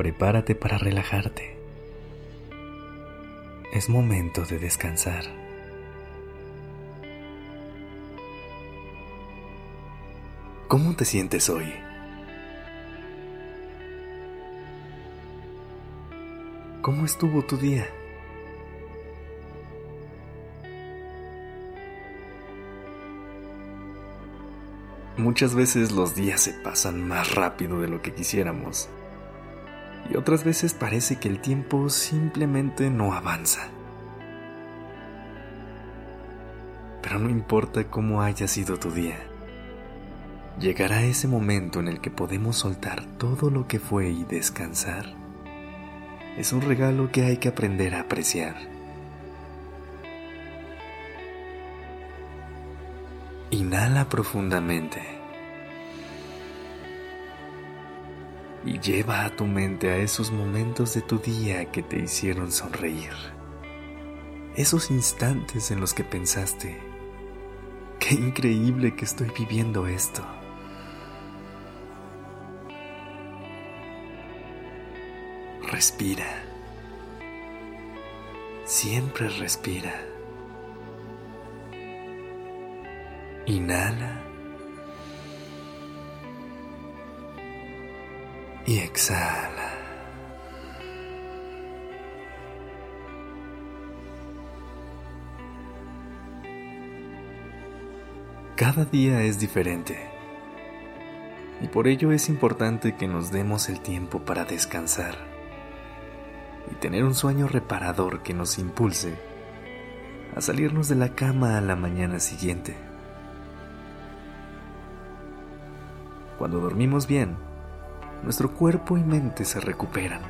Prepárate para relajarte. Es momento de descansar. ¿Cómo te sientes hoy? ¿Cómo estuvo tu día? Muchas veces los días se pasan más rápido de lo que quisiéramos. Y otras veces parece que el tiempo simplemente no avanza. Pero no importa cómo haya sido tu día. Llegará ese momento en el que podemos soltar todo lo que fue y descansar. Es un regalo que hay que aprender a apreciar. Inhala profundamente y lleva a tu mente a esos momentos de tu día que te hicieron sonreír. Esos instantes en los que pensaste, qué increíble que estoy viviendo esto. Respira. Siempre respira. Inhala. Y exhala. Cada día es diferente. Y por ello es importante que nos demos el tiempo para descansar y tener un sueño reparador que nos impulse a salirnos de la cama a la mañana siguiente. Cuando dormimos bien, nuestro cuerpo y mente se recuperan,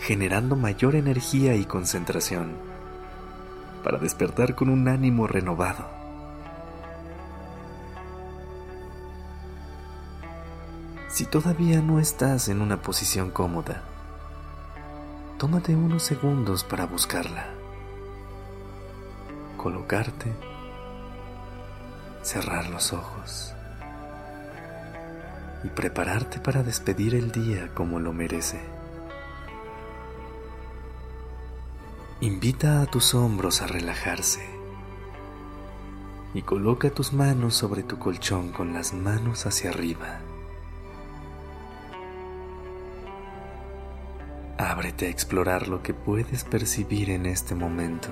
generando mayor energía y concentración para despertar con un ánimo renovado. Si todavía no estás en una posición cómoda, tómate unos segundos para buscarla. Colocarte, cerrar los ojos y prepararte para despedir el día como lo merece. Invita a tus hombros a relajarse y coloca tus manos sobre tu colchón con las manos hacia arriba. Ábrete a explorar lo que puedes percibir en este momento.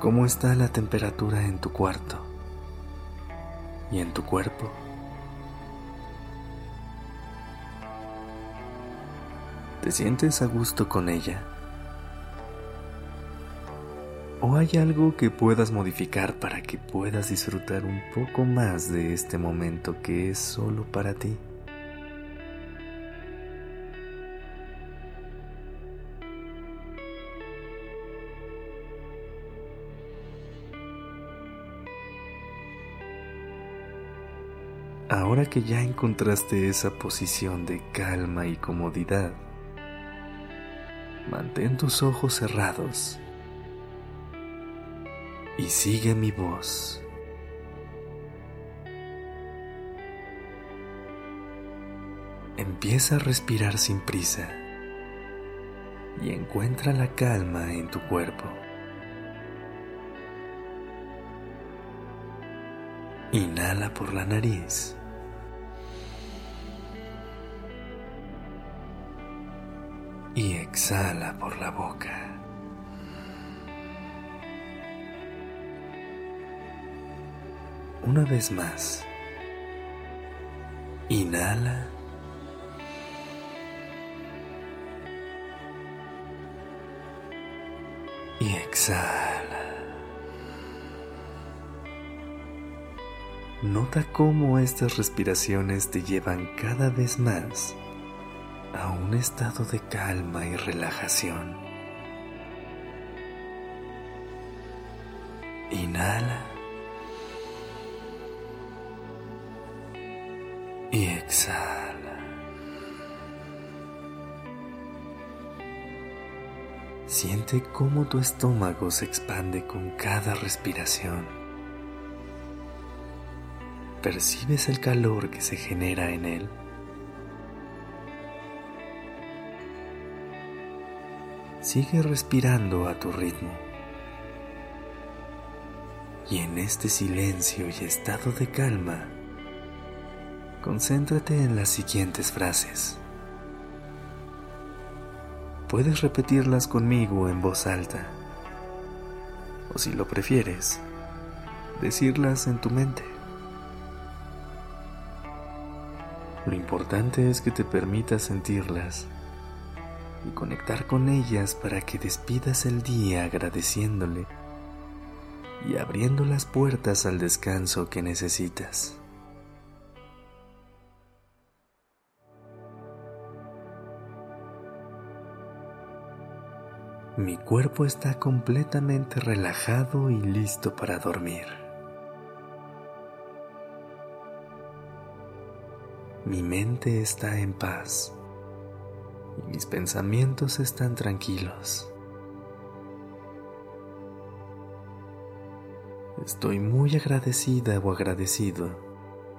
¿Cómo está la temperatura en tu cuarto? Y en tu cuerpo. ¿Te sientes a gusto con ella? ¿O hay algo que puedas modificar para que puedas disfrutar un poco más de este momento que es solo para ti? Ahora que ya encontraste esa posición de calma y comodidad, mantén tus ojos cerrados y sigue mi voz. Empieza a respirar sin prisa y encuentra la calma en tu cuerpo. Inhala por la nariz. Y exhala por la boca. Una vez más. Inhala. Y exhala. Nota cómo estas respiraciones te llevan cada vez más a un estado de calma y relajación. Inhala y exhala. Siente cómo tu estómago se expande con cada respiración percibes el calor que se genera en él. Sigue respirando a tu ritmo. Y en este silencio y estado de calma, concéntrate en las siguientes frases. Puedes repetirlas conmigo en voz alta, o si lo prefieres, decirlas en tu mente. Lo importante es que te permitas sentirlas y conectar con ellas para que despidas el día agradeciéndole y abriendo las puertas al descanso que necesitas. Mi cuerpo está completamente relajado y listo para dormir. Mi mente está en paz y mis pensamientos están tranquilos. Estoy muy agradecida o agradecido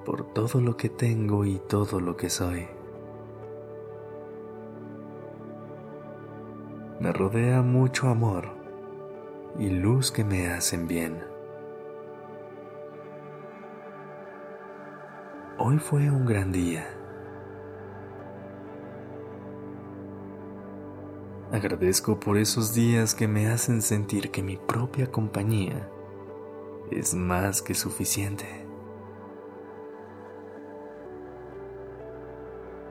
por todo lo que tengo y todo lo que soy. Me rodea mucho amor y luz que me hacen bien. Hoy fue un gran día. Agradezco por esos días que me hacen sentir que mi propia compañía es más que suficiente.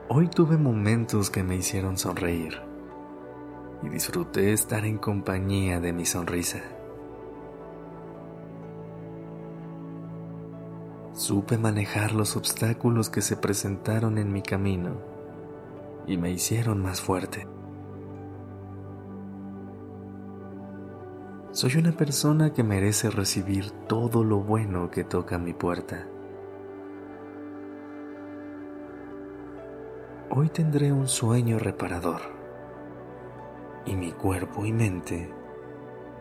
Hoy tuve momentos que me hicieron sonreír y disfruté estar en compañía de mi sonrisa. Supe manejar los obstáculos que se presentaron en mi camino y me hicieron más fuerte. Soy una persona que merece recibir todo lo bueno que toca mi puerta. Hoy tendré un sueño reparador y mi cuerpo y mente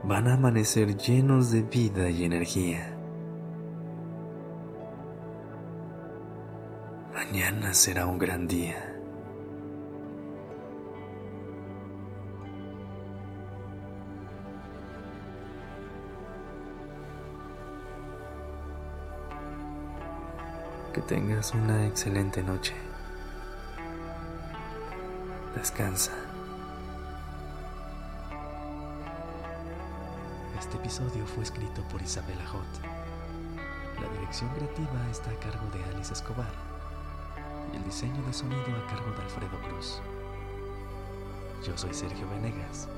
van a amanecer llenos de vida y energía. Mañana será un gran día. Que tengas una excelente noche. Descansa. Este episodio fue escrito por Isabela Hot. La dirección creativa está a cargo de Alice Escobar y el diseño de sonido a cargo de Alfredo Cruz. Yo soy Sergio Venegas.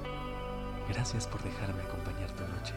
Gracias por dejarme acompañar tu noche.